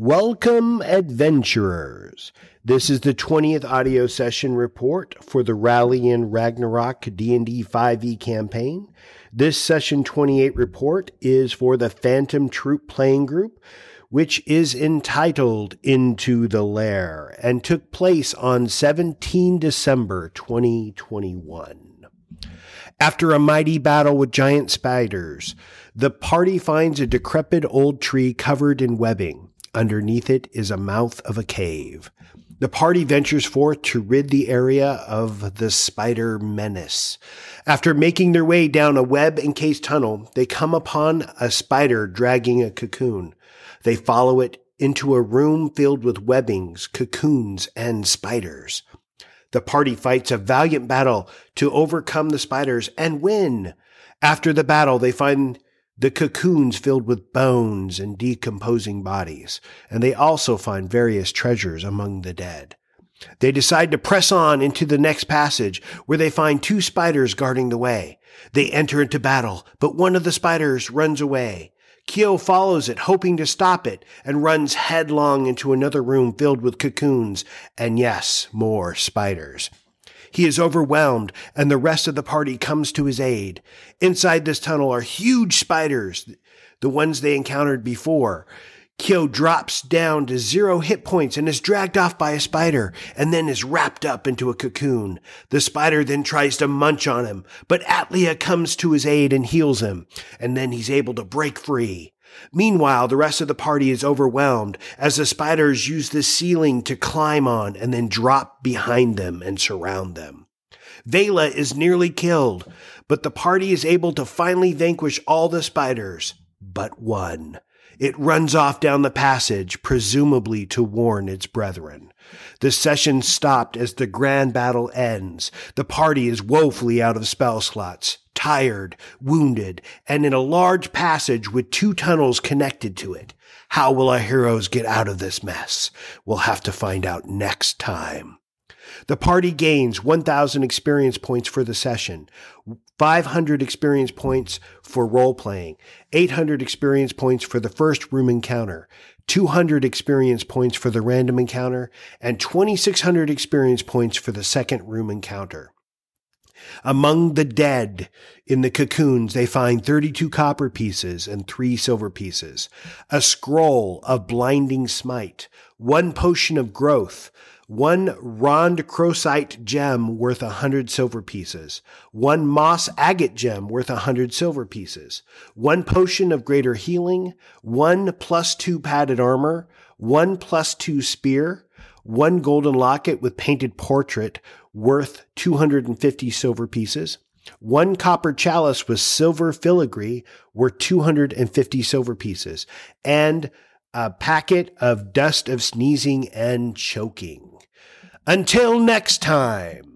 Welcome, adventurers. This is the 20th audio session report for the Rally in Ragnarok D&D 5e campaign. This session 28 report is for the Phantom Troop playing group, which is entitled Into the Lair and took place on 17 December 2021. After a mighty battle with giant spiders, the party finds a decrepit old tree covered in webbing. Underneath it is a mouth of a cave. The party ventures forth to rid the area of the spider menace. After making their way down a web encased tunnel, they come upon a spider dragging a cocoon. They follow it into a room filled with webbings, cocoons, and spiders. The party fights a valiant battle to overcome the spiders and win. After the battle, they find the cocoons filled with bones and decomposing bodies, and they also find various treasures among the dead. They decide to press on into the next passage, where they find two spiders guarding the way. They enter into battle, but one of the spiders runs away. Kyo follows it, hoping to stop it, and runs headlong into another room filled with cocoons, and yes, more spiders. He is overwhelmed, and the rest of the party comes to his aid. Inside this tunnel are huge spiders, the ones they encountered before. Kyo drops down to zero hit points and is dragged off by a spider and then is wrapped up into a cocoon. The spider then tries to munch on him, but Atlia comes to his aid and heals him, and then he's able to break free. Meanwhile, the rest of the party is overwhelmed as the spiders use the ceiling to climb on and then drop behind them and surround them. Vela is nearly killed, but the party is able to finally vanquish all the spiders but one. It runs off down the passage, presumably to warn its brethren. The session stopped as the grand battle ends. The party is woefully out of spell slots tired, wounded, and in a large passage with two tunnels connected to it. How will our heroes get out of this mess? We'll have to find out next time. The party gains 1,000 experience points for the session, 500 experience points for role playing, 800 experience points for the first room encounter, 200 experience points for the random encounter, and 2,600 experience points for the second room encounter. Among the dead in the cocoons, they find 32 copper pieces and three silver pieces, a scroll of blinding smite, one potion of growth, one rhodochrosite gem worth a hundred silver pieces, one moss agate gem worth a hundred silver pieces, one potion of greater healing, one plus two padded armor, one plus two spear, one golden locket with painted portrait worth 250 silver pieces, one copper chalice with silver filigree worth 250 silver pieces, and a packet of dust of sneezing and choking. Until next time.